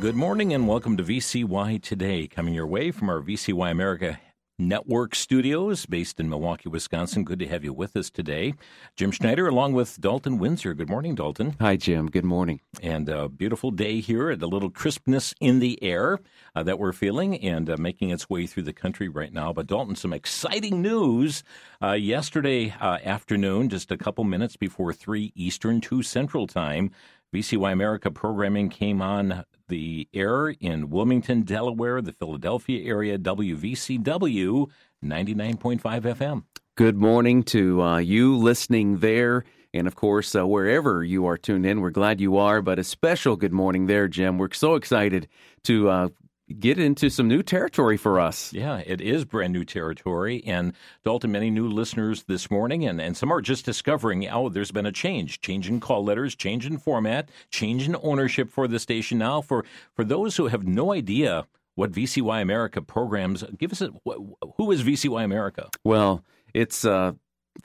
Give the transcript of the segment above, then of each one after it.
Good morning and welcome to VCY Today, coming your way from our VCY America Network studios based in Milwaukee, Wisconsin. Good to have you with us today. Jim Schneider along with Dalton Windsor. Good morning, Dalton. Hi, Jim. Good morning. And a beautiful day here, and a little crispness in the air uh, that we're feeling and uh, making its way through the country right now. But, Dalton, some exciting news. Uh, yesterday uh, afternoon, just a couple minutes before 3 Eastern, 2 Central Time, VCY America programming came on the air in Wilmington, Delaware, the Philadelphia area, WVCW 99.5 FM. Good morning to uh, you listening there. And of course, uh, wherever you are tuned in, we're glad you are. But a special good morning there, Jim. We're so excited to uh, get into some new territory for us. Yeah, it is brand new territory. And Dalton, many new listeners this morning, and, and some are just discovering, oh, there's been a change, change in call letters, change in format, change in ownership for the station now. For, for those who have no idea what VCY America programs, give us a, who is VCY America? Well, it's uh,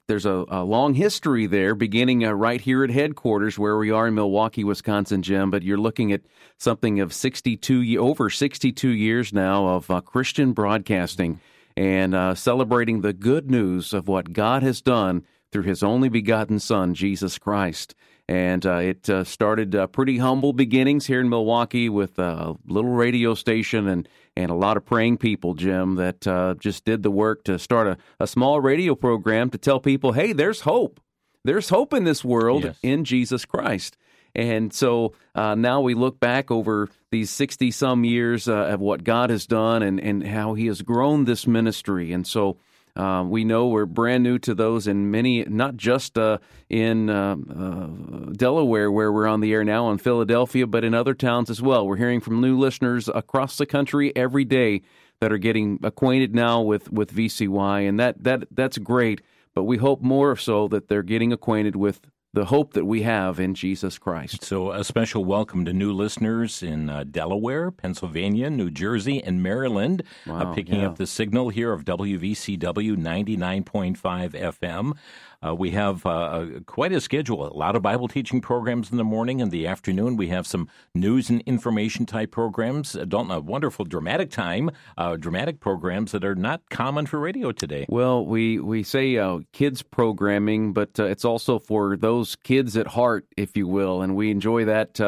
there's a, a, long history there, beginning uh, right here at headquarters where we are in Milwaukee, Wisconsin, Jim. But you're looking at something of 62 over 62 years now of uh, Christian broadcasting and uh, celebrating the good news of what God has done through His only begotten Son, Jesus Christ. And uh, it uh, started uh, pretty humble beginnings here in Milwaukee with a little radio station and, and a lot of praying people, Jim, that uh, just did the work to start a, a small radio program to tell people, hey, there's hope. There's hope in this world yes. in Jesus Christ. And so uh, now we look back over these 60 some years uh, of what God has done and, and how He has grown this ministry. And so uh, we know we're brand new to those in many, not just uh, in uh, uh, Delaware, where we're on the air now, in Philadelphia, but in other towns as well. We're hearing from new listeners across the country every day that are getting acquainted now with, with VCY, and that, that that's great. But we hope more so that they're getting acquainted with the hope that we have in Jesus Christ. So, a special welcome to new listeners in uh, Delaware, Pennsylvania, New Jersey, and Maryland, uh, wow, uh, picking yeah. up the signal here of WVCW 99.5 FM. Uh, we have uh, quite a schedule. A lot of Bible teaching programs in the morning and the afternoon. We have some news and information type programs. Uh, Dalton, a wonderful dramatic time, uh, dramatic programs that are not common for radio today. Well, we we say uh, kids programming, but uh, it's also for those kids at heart, if you will, and we enjoy that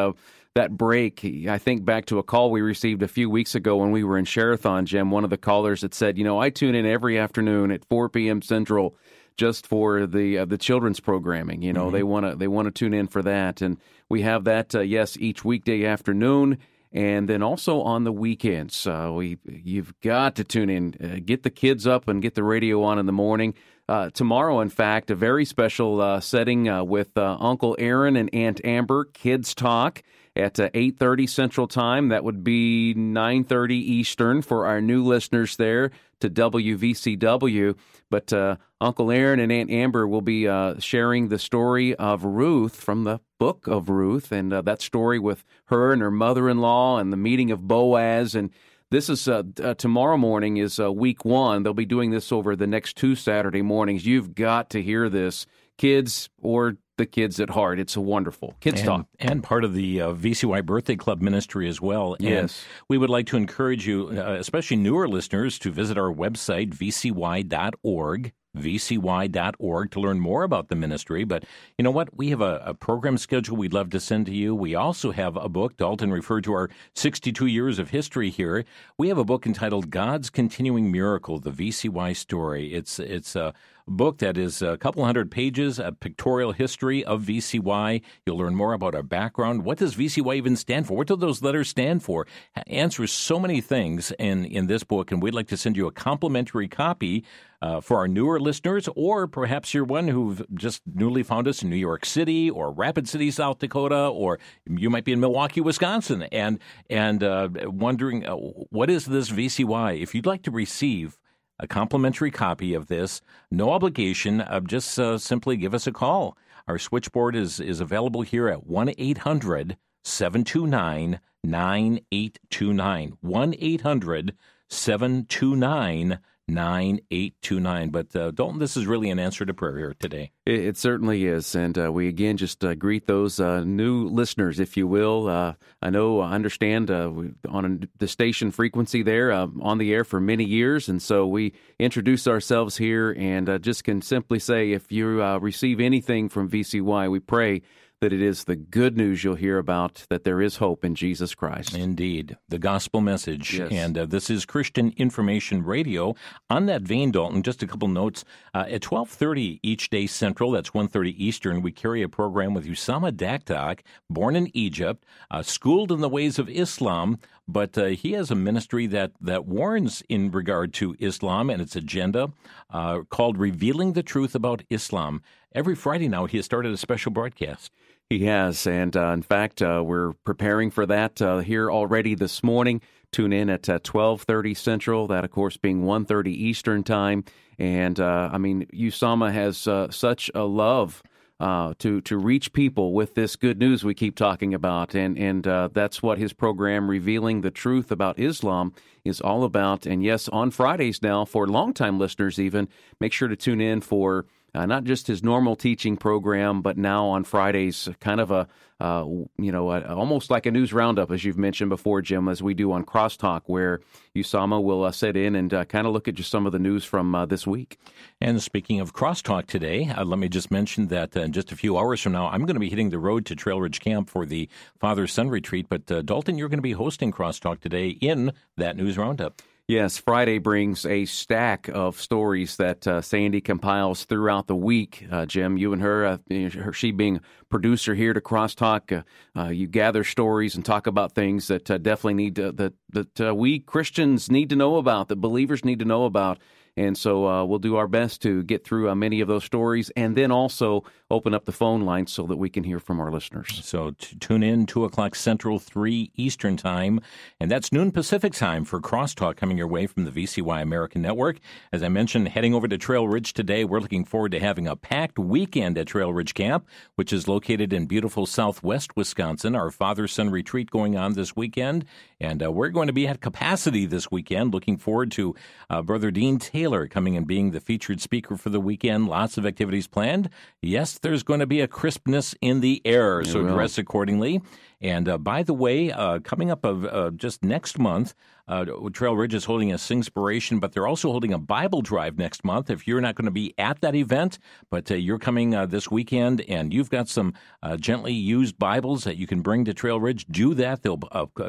that break. I think back to a call we received a few weeks ago when we were in Sherathon, Jim. One of the callers had said, You know, I tune in every afternoon at 4 p.m. Central just for the uh, the children's programming. You know, mm-hmm. they want to they want to tune in for that, and we have that uh, yes each weekday afternoon. And then also on the weekends, uh, we you've got to tune in, uh, get the kids up, and get the radio on in the morning. Uh, tomorrow, in fact, a very special uh, setting with Uncle Aaron and Aunt Amber, Kids Talk at uh, 8.30 Central Time. That would be 9.30 Eastern for our new listeners there to WVCW. But uh, Uncle Aaron and Aunt Amber will be uh, sharing the story of Ruth from the book of Ruth, and uh, that story with her and her mother-in-law and the meeting of Boaz. And this is uh, uh, tomorrow morning is week one. They'll be doing this over the next two Saturday mornings. You've got to hear this, kids or the kids at heart. It's a wonderful kids and, talk, and part of the uh, VCY Birthday Club ministry as well. Yes, and we would like to encourage you, uh, especially newer listeners, to visit our website vcy.org vcy.org to learn more about the ministry. But you know what? We have a, a, program schedule we'd love to send to you. We also have a book. Dalton referred to our 62 years of history here. We have a book entitled God's Continuing Miracle, the VCY Story. It's, it's a book that is a couple hundred pages, a pictorial history of VCY. You'll learn more about our background. What does VCY even stand for? What do those letters stand for? Answers so many things in, in this book, and we'd like to send you a complimentary copy uh, for our newer listeners, or perhaps you're one who've just newly found us in New York City or Rapid City, South Dakota, or you might be in Milwaukee, Wisconsin, and and uh, wondering uh, what is this VCY. If you'd like to receive a complimentary copy of this. No obligation. Uh, just uh, simply give us a call. Our switchboard is, is available here at 1 800 729 9829. 1 800 729 9829. But uh, Dalton, this is really an answer to prayer here today. It, it certainly is. And uh, we again just uh, greet those uh, new listeners, if you will. Uh, I know, I understand uh, on the station frequency there on the air for many years. And so we introduce ourselves here and just can simply say if you receive anything from VCY, we pray that it is the good news you'll hear about that there is hope in Jesus Christ. Indeed, the gospel message. Yes. And uh, this is Christian Information Radio. On that vein, Dalton, just a couple notes. Uh, at 12:30 each day Central, that's 1:30 Eastern, we carry a program with Usama Dakdok, born in Egypt, uh, schooled in the ways of Islam, but uh, he has a ministry that that warns in regard to Islam and its agenda, uh, called "Revealing the Truth About Islam." Every Friday now, he has started a special broadcast. He has, and uh, in fact, uh, we're preparing for that uh, here already this morning. Tune in at uh, twelve thirty Central. That, of course, being 1.30 Eastern time. And uh, I mean, Usama has uh, such a love. to to reach people with this good news we keep talking about, and and that's what his program, revealing the truth about Islam, is all about. And yes, on Fridays now for longtime listeners, even make sure to tune in for uh, not just his normal teaching program, but now on Fridays, kind of a uh, you know a, almost like a news roundup, as you've mentioned before, Jim, as we do on Crosstalk, where Usama will uh, sit in and uh, kind of look at just some of the news from uh, this week. And speaking of Crosstalk today, uh, let me just mention that in just a few hours from now, I'm going to be hitting the road to Trail Ridge Camp for the Father Son retreat. But Dalton, you're going to be hosting Crosstalk today in that news roundup. Yes, Friday brings a stack of stories that uh, Sandy compiles throughout the week. Uh, Jim, you and her, uh, her, she being producer here to Crosstalk, uh, uh, you gather stories and talk about things that uh, definitely need to, that that we Christians need to know about, that believers need to know about. And so we'll do our best to get through many of those stories and then also open up the phone lines so that we can hear from our listeners. So t- tune in 2 o'clock Central, 3 Eastern Time, and that's noon Pacific Time for Crosstalk coming your way from the VCY American Network. As I mentioned, heading over to Trail Ridge today, we're looking forward to having a packed weekend at Trail Ridge Camp, which is located in beautiful southwest Wisconsin. Our father son retreat going on this weekend, and uh, we're going to be at capacity this weekend. Looking forward to uh, Brother Dean Taylor coming and being the featured speaker for the weekend. Lots of activities planned. Yes, there's going to be a crispness in the air, so dress accordingly. And uh, by the way, uh, coming up of uh, just next month, uh, Trail Ridge is holding a Singspiration, but they're also holding a Bible drive next month. If you're not going to be at that event, but uh, you're coming uh, this weekend and you've got some gently used Bibles that you can bring to Trail Ridge, do that. They'll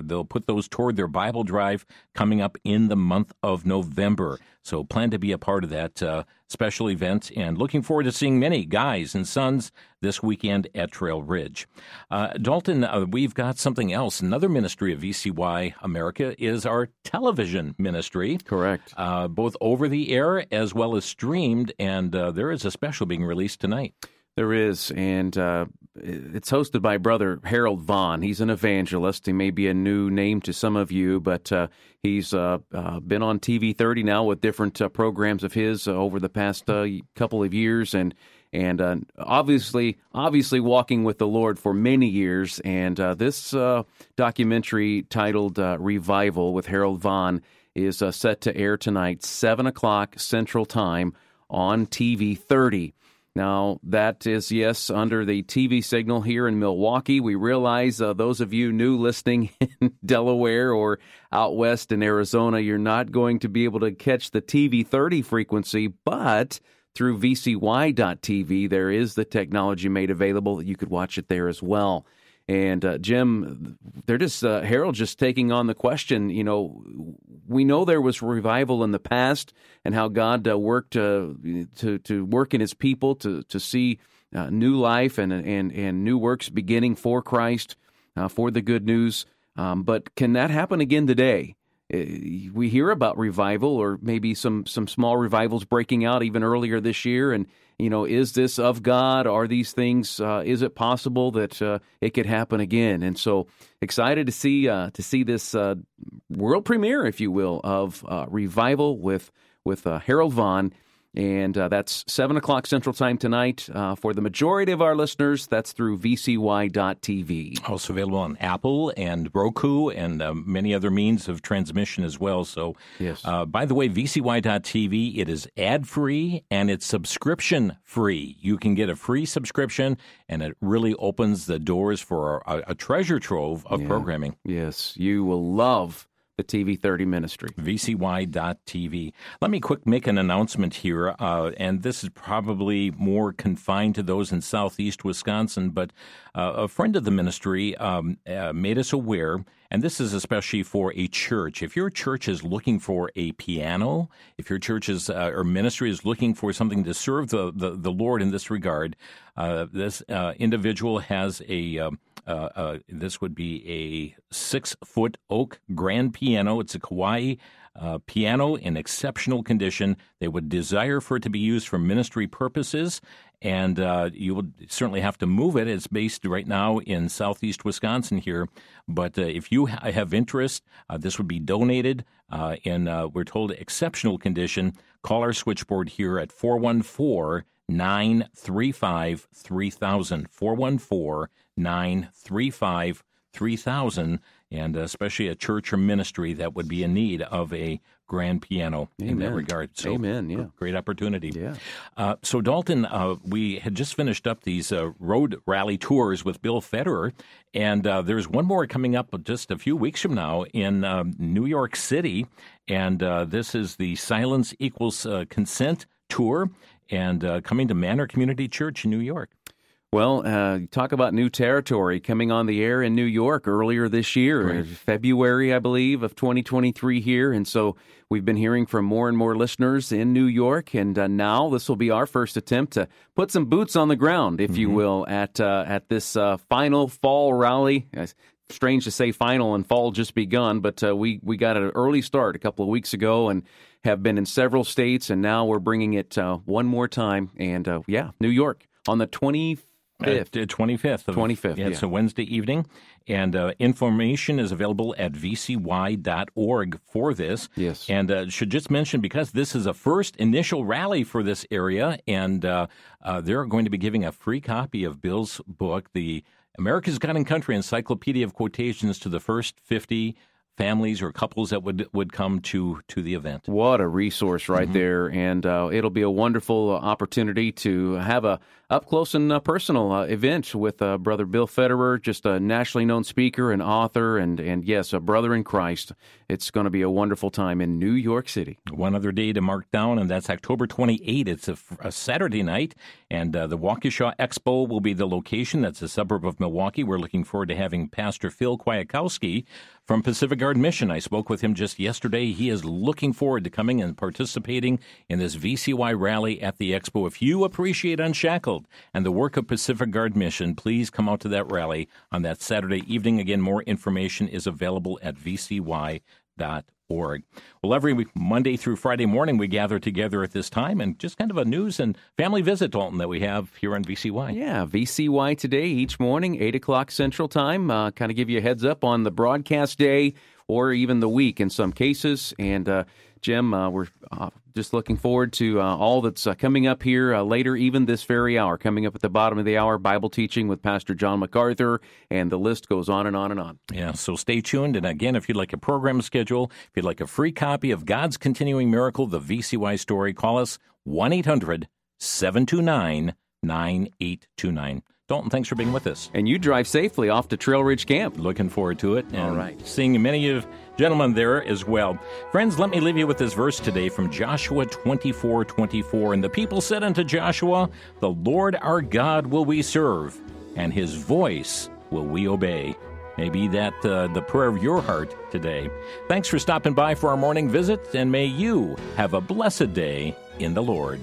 they'll put those toward their Bible drive coming up in the month of November. So plan to be a part of that special event and looking forward to seeing many guys and sons this weekend at Trail Ridge. Dalton, we've got something else. Another ministry of VCY America is our television ministry. Correct. Uh, both over the air as well as streamed, and uh, there is a special being released tonight. There is, and uh, it's hosted by brother Harold Vaughn. He's an evangelist. He may be a new name to some of you, but uh, he's uh, uh been on TV 30 now with different uh, programs of his uh, over the past couple of years, and and uh, obviously, obviously walking with the Lord for many years. And uh, this uh, documentary titled "Revival" with Harold Vaughn is set to air tonight, seven o'clock Central Time on TV 30. Now, that is, yes, under the TV signal here in Milwaukee. We realize uh, those of you new listening in Delaware or out west in Arizona, you're not going to be able to catch the TV 30 frequency, but through VCY.TV, there is the technology made available you could watch it there as well. And uh, Jim, they're just uh, Harold just taking on the question. You know, we know there was revival in the past, and how God uh, worked uh, to to work in His people to to see uh, new life and and and new works beginning for Christ uh, for the good news. Um, but can that happen again today? We hear about revival, or maybe some some small revivals breaking out even earlier this year, and you know, is this of God? Are these things? Uh, is it possible that uh, it could happen again? And so excited to see uh, to see this uh, world premiere, if you will, of uh, revival with with uh, Harold Vaughn. And uh, that's 7 o'clock Central Time tonight. Uh, for the majority of our listeners, that's through vcy.tv. Also available on Apple and Roku and uh, many other means of transmission as well. So, yes. Uh, by the way, vcy.tv, it is ad free and it's subscription free. You can get a free subscription, and it really opens the doors for a, a treasure trove of Yeah. programming. Yes, you will love the TV 30 ministry. vcy.tv. Let me quick make an announcement here, uh, and this is probably more confined to those in southeast Wisconsin, but uh, a friend of the ministry um, uh, made us aware, and this is especially for a church. If your church is looking for a piano, if your church is, uh, or ministry is looking for something to serve the, the, the Lord in this regard, uh, this uh, individual has a um, uh, uh, this would be a six foot oak grand piano. It's a Kawai uh, piano in exceptional condition. They would desire for it to be used for ministry purposes, and uh, you would certainly have to move it. It's based right now in southeast Wisconsin here, but uh, if you ha- have interest, uh, this would be donated uh, in, we're told, exceptional condition. Call our switchboard here at 414 935 3000. 414 935 3000. And especially a church or ministry that would be in need of a grand piano in that regard. So, Amen, yeah. Great opportunity. Yeah. Uh, so, Dalton, uh, we had just finished up these uh, road rally tours with Bill Federer, and uh, there's one more coming up just a few weeks from now in um, New York City, and uh, this is the Silence Equals uh, Consent tour, and uh, coming to Manor Community Church in New York. Well, uh, talk about new territory coming on the air in New York earlier this year. February, I believe, of 2023 here. And so we've been hearing from more and more listeners in New York. And uh, now this will be our first attempt to put some boots on the ground, if you will, at, uh, at this uh, final fall rally. It's strange to say final and fall just begun, but uh, we, we got an early start a couple of weeks ago and have been in several states. And now we're bringing it uh, one more time. And uh, yeah, New York on the 25th. At, uh, 25th. Of, 25th, Yeah, it's yeah. a Wednesday evening. And uh, information is available at vcy.org for this. Yes. And uh, should just mention because this is a first initial rally for this area, and uh, uh, they're going to be giving a free copy of Bill's book, the America's God and Country Encyclopedia of Quotations, to the first 50 families or couples that would would come to to the event. What a resource right there. And uh, it'll be a wonderful uh, opportunity to have a up close and uh, personal uh, event with uh, Brother Bill Federer, just a nationally known speaker and author, and, and yes, a brother in Christ. It's going to be a wonderful time in New York City. One other day to mark down, and that's October 28th. It's a, a Saturday night, and uh, the Waukesha Expo will be the location. That's a suburb of Milwaukee. We're looking forward to having Pastor Phil Kwiatkowski from Pacific Garden Mission. I spoke with him just yesterday. He is looking forward to coming and participating in this VCY rally at the Expo. If you appreciate Unshackled and the work of Pacific Garden Mission, please come out to that rally on that Saturday evening. Again, more information is available at vcy.org. Well, every Monday through Friday morning, we gather together at this time and just kind of a news and family visit, Dalton, that we have here on VCY. Yeah, VCY today, each morning, 8 o'clock Central Time. Uh, kind of give you a heads up on the broadcast day or even the week in some cases. And uh, Jim, uh, we're uh, just looking forward to uh, all that's uh, coming up here uh, later, even this very hour. Coming up at the bottom of the hour, Bible teaching with Pastor John MacArthur, and the list goes on and on and on. Yeah, so stay tuned. And again, if you'd like a program schedule, if you'd like a free copy of God's Continuing Miracle, the VCY story, call us 1 800 729 9829. Dalton, thanks for being with us. And you drive safely off to Trail Ridge Camp. Looking forward to it. And All right. Seeing many of gentlemen there as well. Friends, let me leave you with this verse today from Joshua 24 24. And the people said unto Joshua, The Lord our God will we serve, and his voice will we obey. May be that uh, the prayer of your heart today. Thanks for stopping by for our morning visit, and may you have a blessed day in the Lord.